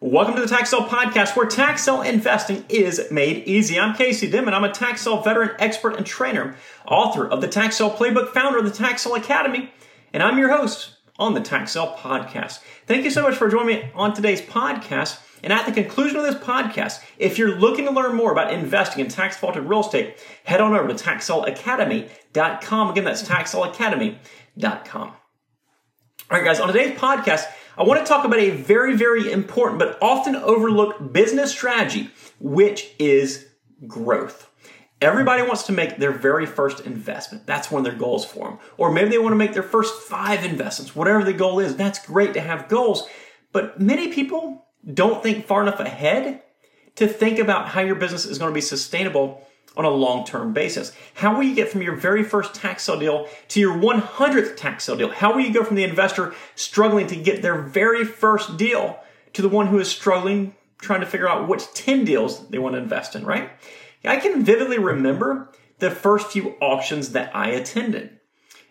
Welcome to the Tax Sale Podcast, where tax sale investing is made easy. I'm Casey Dimon. I'm a tax sale veteran, expert, and trainer, author of the Tax Sale Playbook, founder of the Tax Sale Academy, and I'm your host on the Tax Sale Podcast. Thank you so much for joining me on today's podcast. And at the conclusion of this podcast, if you're looking to learn more about investing in tax defaulted real estate, head on over to taxsaleacademy.com. Again, that's taxsaleacademy.com. All right, guys, on today's podcast, I want to talk about a very, very important but often overlooked business strategy, which is growth. Everybody wants to make their very first investment. That's one of their goals for them. Or maybe they want to make their first five investments, whatever the goal is. That's great to have goals. But many people don't think far enough ahead to think about how your business is going to be sustainable on a long term basis? How will you get from your very first tax sale deal to your 100th tax sale deal? How will you go from the investor struggling to get their very first deal to the one who is struggling trying to figure out which 10 deals they want to invest in, right? I can vividly remember the first few auctions that I attended.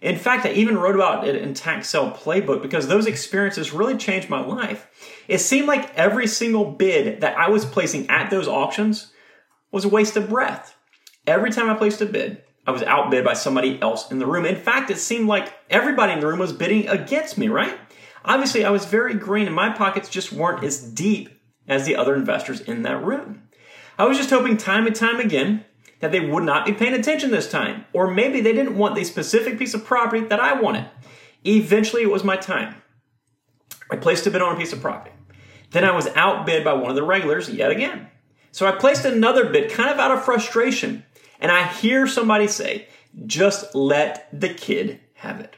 In fact, I even wrote about it in Tax Sale Playbook because those experiences really changed my life. It seemed like every single bid that I was placing at those auctions was a waste of breath. Every time I placed a bid, I was outbid by somebody else in the room. In fact, it seemed like everybody in the room was bidding against me, right? Obviously, I was very green and my pockets just weren't as deep as the other investors in that room. I was just hoping time and time again that they would not be paying attention this time, or maybe they didn't want the specific piece of property that I wanted. Eventually, it was my time. I placed a bid on a piece of property. Then I was outbid by one of the regulars yet again. So I placed another bid kind of out of frustration and I hear somebody say, just let the kid have it.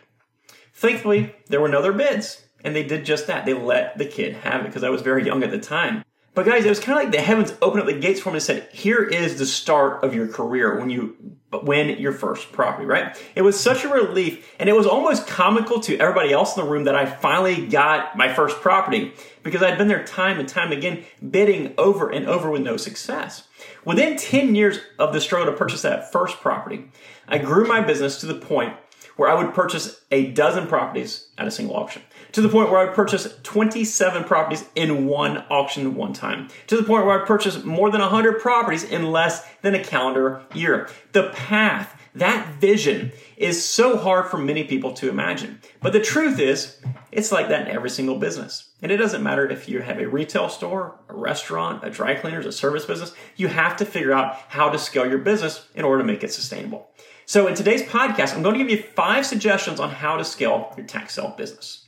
Thankfully, there were no other bids, and they did just that. They let the kid have it because I was very young at the time. But guys, it was kind of like the heavens opened up the gates for me and said, here is the start of your career when you win your first property, right? It was such a relief and it was almost comical to everybody else in the room that I finally got my first property because I'd been there time and time again bidding over and over with no success. Within 10 years of the struggle to purchase that first property, I grew my business to the point where I would purchase a dozen properties at a single auction. To the point where I purchased 27 properties in one auction one time. To the point where I purchased more than 100 properties in less than a calendar year. The path that vision is so hard for many people to imagine. But the truth is, it's like that in every single business. And it doesn't matter if you have a retail store, a restaurant, a dry cleaners, a service business, you have to figure out how to scale your business in order to make it sustainable. So in today's podcast, I'm going to give you five suggestions on how to scale your tax sale business.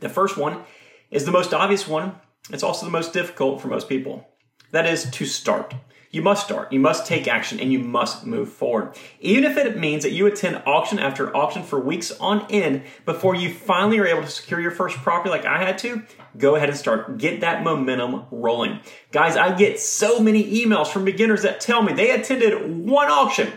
The first one is the most obvious one. It's also the most difficult for most people. That is to start. You must start, you must take action, and you must move forward. Even if it means that you attend auction after auction for weeks on end before you finally are able to secure your first property like I had to, go ahead and start. Get that momentum rolling. Guys, I get so many emails from beginners that tell me they attended one auction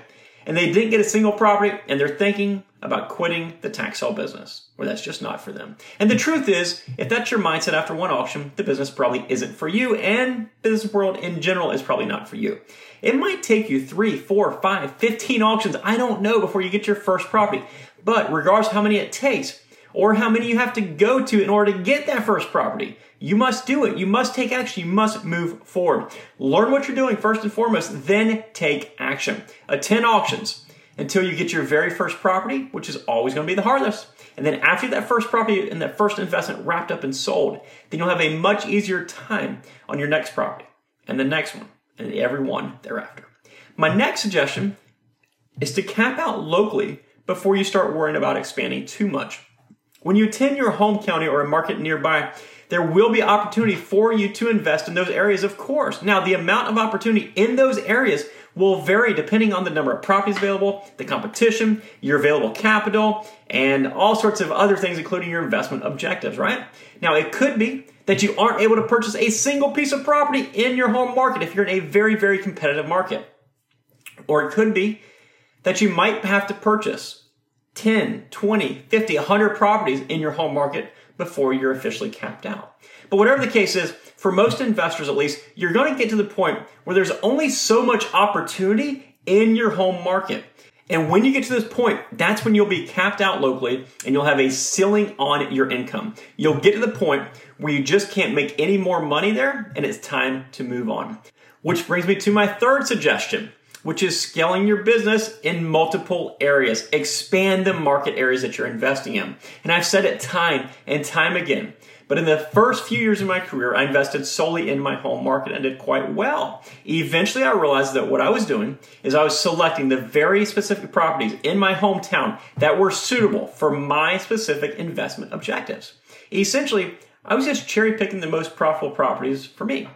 and they didn't get a single property and they're thinking about quitting the tax sale business, or that's just not for them. And the truth is, if that's your mindset after one auction, the business probably isn't for you, and business world in general is probably not for you. It might take you three, four, five, fifteen auctions, I don't know, before you get your first property. But regardless of how many it takes, or how many you have to go to in order to get that first property. You must do it. You must take action. You must move forward. Learn what you're doing first and foremost, then take action. Attend auctions until you get your very first property, which is always going to be the hardest. And then after that first property and that first investment wrapped up and sold, then you'll have a much easier time on your next property and the next one and every one thereafter. My next suggestion is to cap out locally before you start worrying about expanding too much. When you attend your home county or a market nearby, there will be opportunity for you to invest in those areas, of course. Now, the amount of opportunity in those areas will vary depending on the number of properties available, the competition, your available capital, and all sorts of other things, including your investment objectives, right? Now, it could be that you aren't able to purchase a single piece of property in your home market if you're in a very, very competitive market. Or it could be that you might have to purchase 10, 20, 50, 100 properties in your home market before you're officially capped out. But whatever the case is, for most investors at least, you're going to get to the point where there's only so much opportunity in your home market. And when you get to this point, that's when you'll be capped out locally and you'll have a ceiling on your income. You'll get to the point where you just can't make any more money there and it's time to move on. Which brings me to my third suggestion, which is scaling your business in multiple areas. Expand the market areas that you're investing in. And I've said it time and time again. But in the first few years of my career, I invested solely in my home market and did quite well. Eventually, I realized that what I was doing is I was selecting the very specific properties in my hometown that were suitable for my specific investment objectives. Essentially, I was just cherry picking the most profitable properties for me.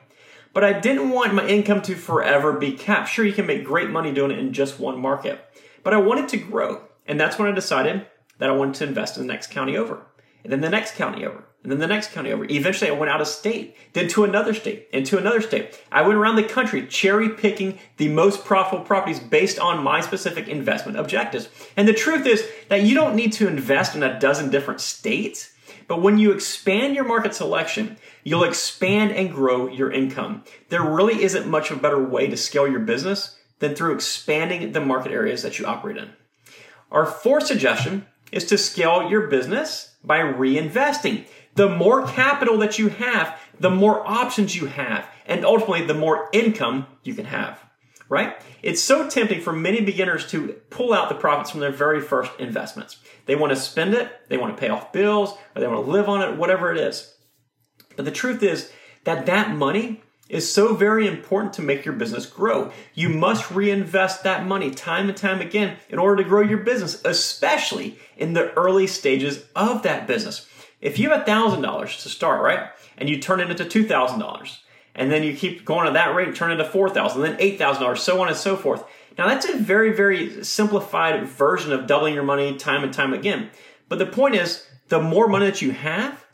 But I didn't want my income to forever be capped. Sure, you can make great money doing it in just one market, but I wanted to grow. And that's when I decided that I wanted to invest in the next county over, and then the next county over, and then the next county over. Eventually, I went out of state, then to another state, and to another state. I went around the country cherry picking the most profitable properties based on my specific investment objectives. And the truth is that you don't need to invest in a dozen different states. But when you expand your market selection, you'll expand and grow your income. There really isn't much of a better way to scale your business than through expanding the market areas that you operate in. Our fourth suggestion is to scale your business by reinvesting. The more capital that you have, the more options you have, and ultimately the more income you can have right? It's so tempting for many beginners to pull out the profits from their very first investments. They want to spend it, they want to pay off bills, or they want to live on it, whatever it is. But the truth is that that money is so very important to make your business grow. You must reinvest that money time and time again in order to grow your business, especially in the early stages of that business. If you have $1,000 to start, right, and you turn it into $2,000, and then you keep going at that rate, turn into four thousand, then eight thousand dollars, so on and so forth. Now that's a very, very simplified version of doubling your money time and time again. But the point is, the more money that you have,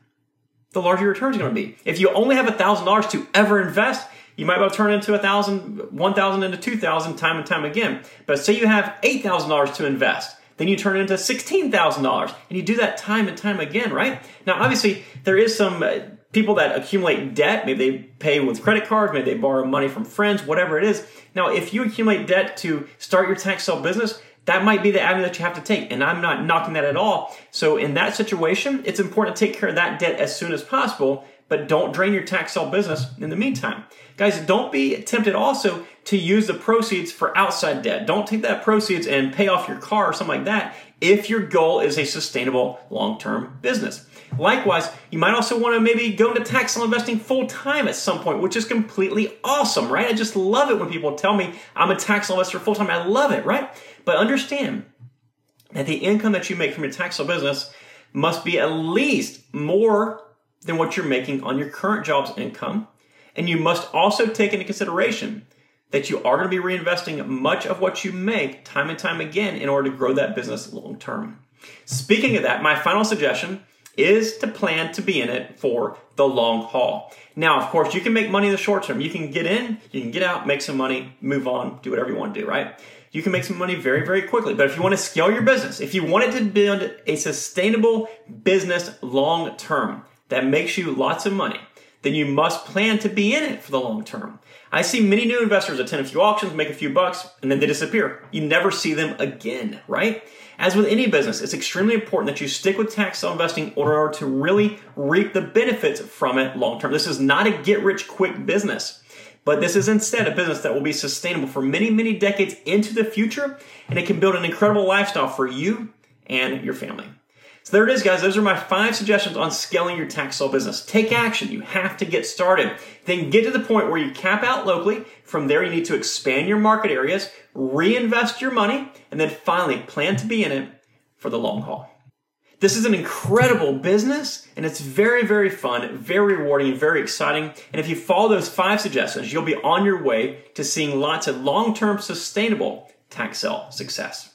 the larger your return is going to be. If you only have thousand dollars to ever invest, you might well turn into a thousand, one thousand into two thousand time and time again. But say you have eight thousand dollars to invest, then you turn it into sixteen thousand dollars, and you do that time and time again, right? Now, obviously, there is some uh, people that accumulate debt, maybe they pay with credit cards, maybe they borrow money from friends, whatever it is. Now, if you accumulate debt to start your tax sale business, that might be the avenue that you have to take. And I'm not knocking that at all. So in that situation, it's important to take care of that debt as soon as possible, but don't drain your tax sale business in the meantime. Guys, don't be tempted also to use the proceeds for outside debt. Don't take that proceeds and pay off your car or something like that if your goal is a sustainable long-term business. Likewise, you might also want to maybe go into tax sale investing full time at some point, which is completely awesome, right? I just love it when people tell me I'm a tax investor full time. I love it, right? But understand that the income that you make from your tax sale business must be at least more than what you're making on your current job's income. And you must also take into consideration that you are going to be reinvesting much of what you make time and time again in order to grow that business long term. Speaking of that, my final suggestion is to plan to be in it for the long haul. Now, of course, you can make money in the short term. You can get in, you can get out, make some money, move on, do whatever you want to do, right? You can make some money very, very quickly. But if you want to scale your business, if you want it to build a sustainable business long term that makes you lots of money, then you must plan to be in it for the long term. I see many new investors attend a few auctions, make a few bucks, and then they disappear. You never see them again, right? As with any business, it's extremely important that you stick with tax sale investing in order to really reap the benefits from it long term. This is not a get rich quick business, but this is instead a business that will be sustainable for many, many decades into the future, and it can build an incredible lifestyle for you and your family. So there it is, guys. Those are my five suggestions on scaling your tax sale business. Take action. You have to get started. Then get to the point where you cap out locally. From there, you need to expand your market areas, reinvest your money, and then finally plan to be in it for the long haul. This is an incredible business and it's very, very fun, very rewarding, and very exciting. And if you follow those five suggestions, you'll be on your way to seeing lots of long term sustainable tax sale success.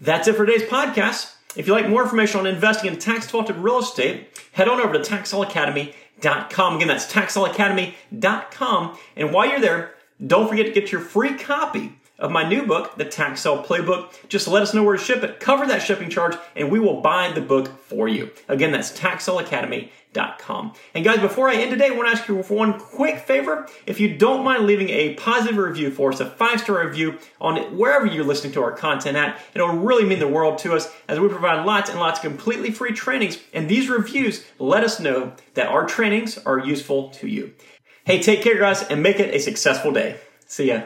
That's it for today's podcast. If you'd like more information on investing in tax defaulted real estate, head on over to taxsaleacademy.com. Again, that's taxsaleacademy.com. And while you're there, don't forget to get your free copy of my new book, The Tax Playbook. Just let us know where to ship it, cover that shipping charge, and we will buy the book for you. Again, that's taxsaleacademy.com. And guys, before I end today, I want to ask you for one quick favor. If you don't mind leaving a positive review for us, a five star review on wherever you're listening to our content at, it'll really mean the world to us as we provide lots and lots of completely free trainings. And these reviews let us know that our trainings are useful to you. Hey, take care, guys, and make it a successful day. See ya.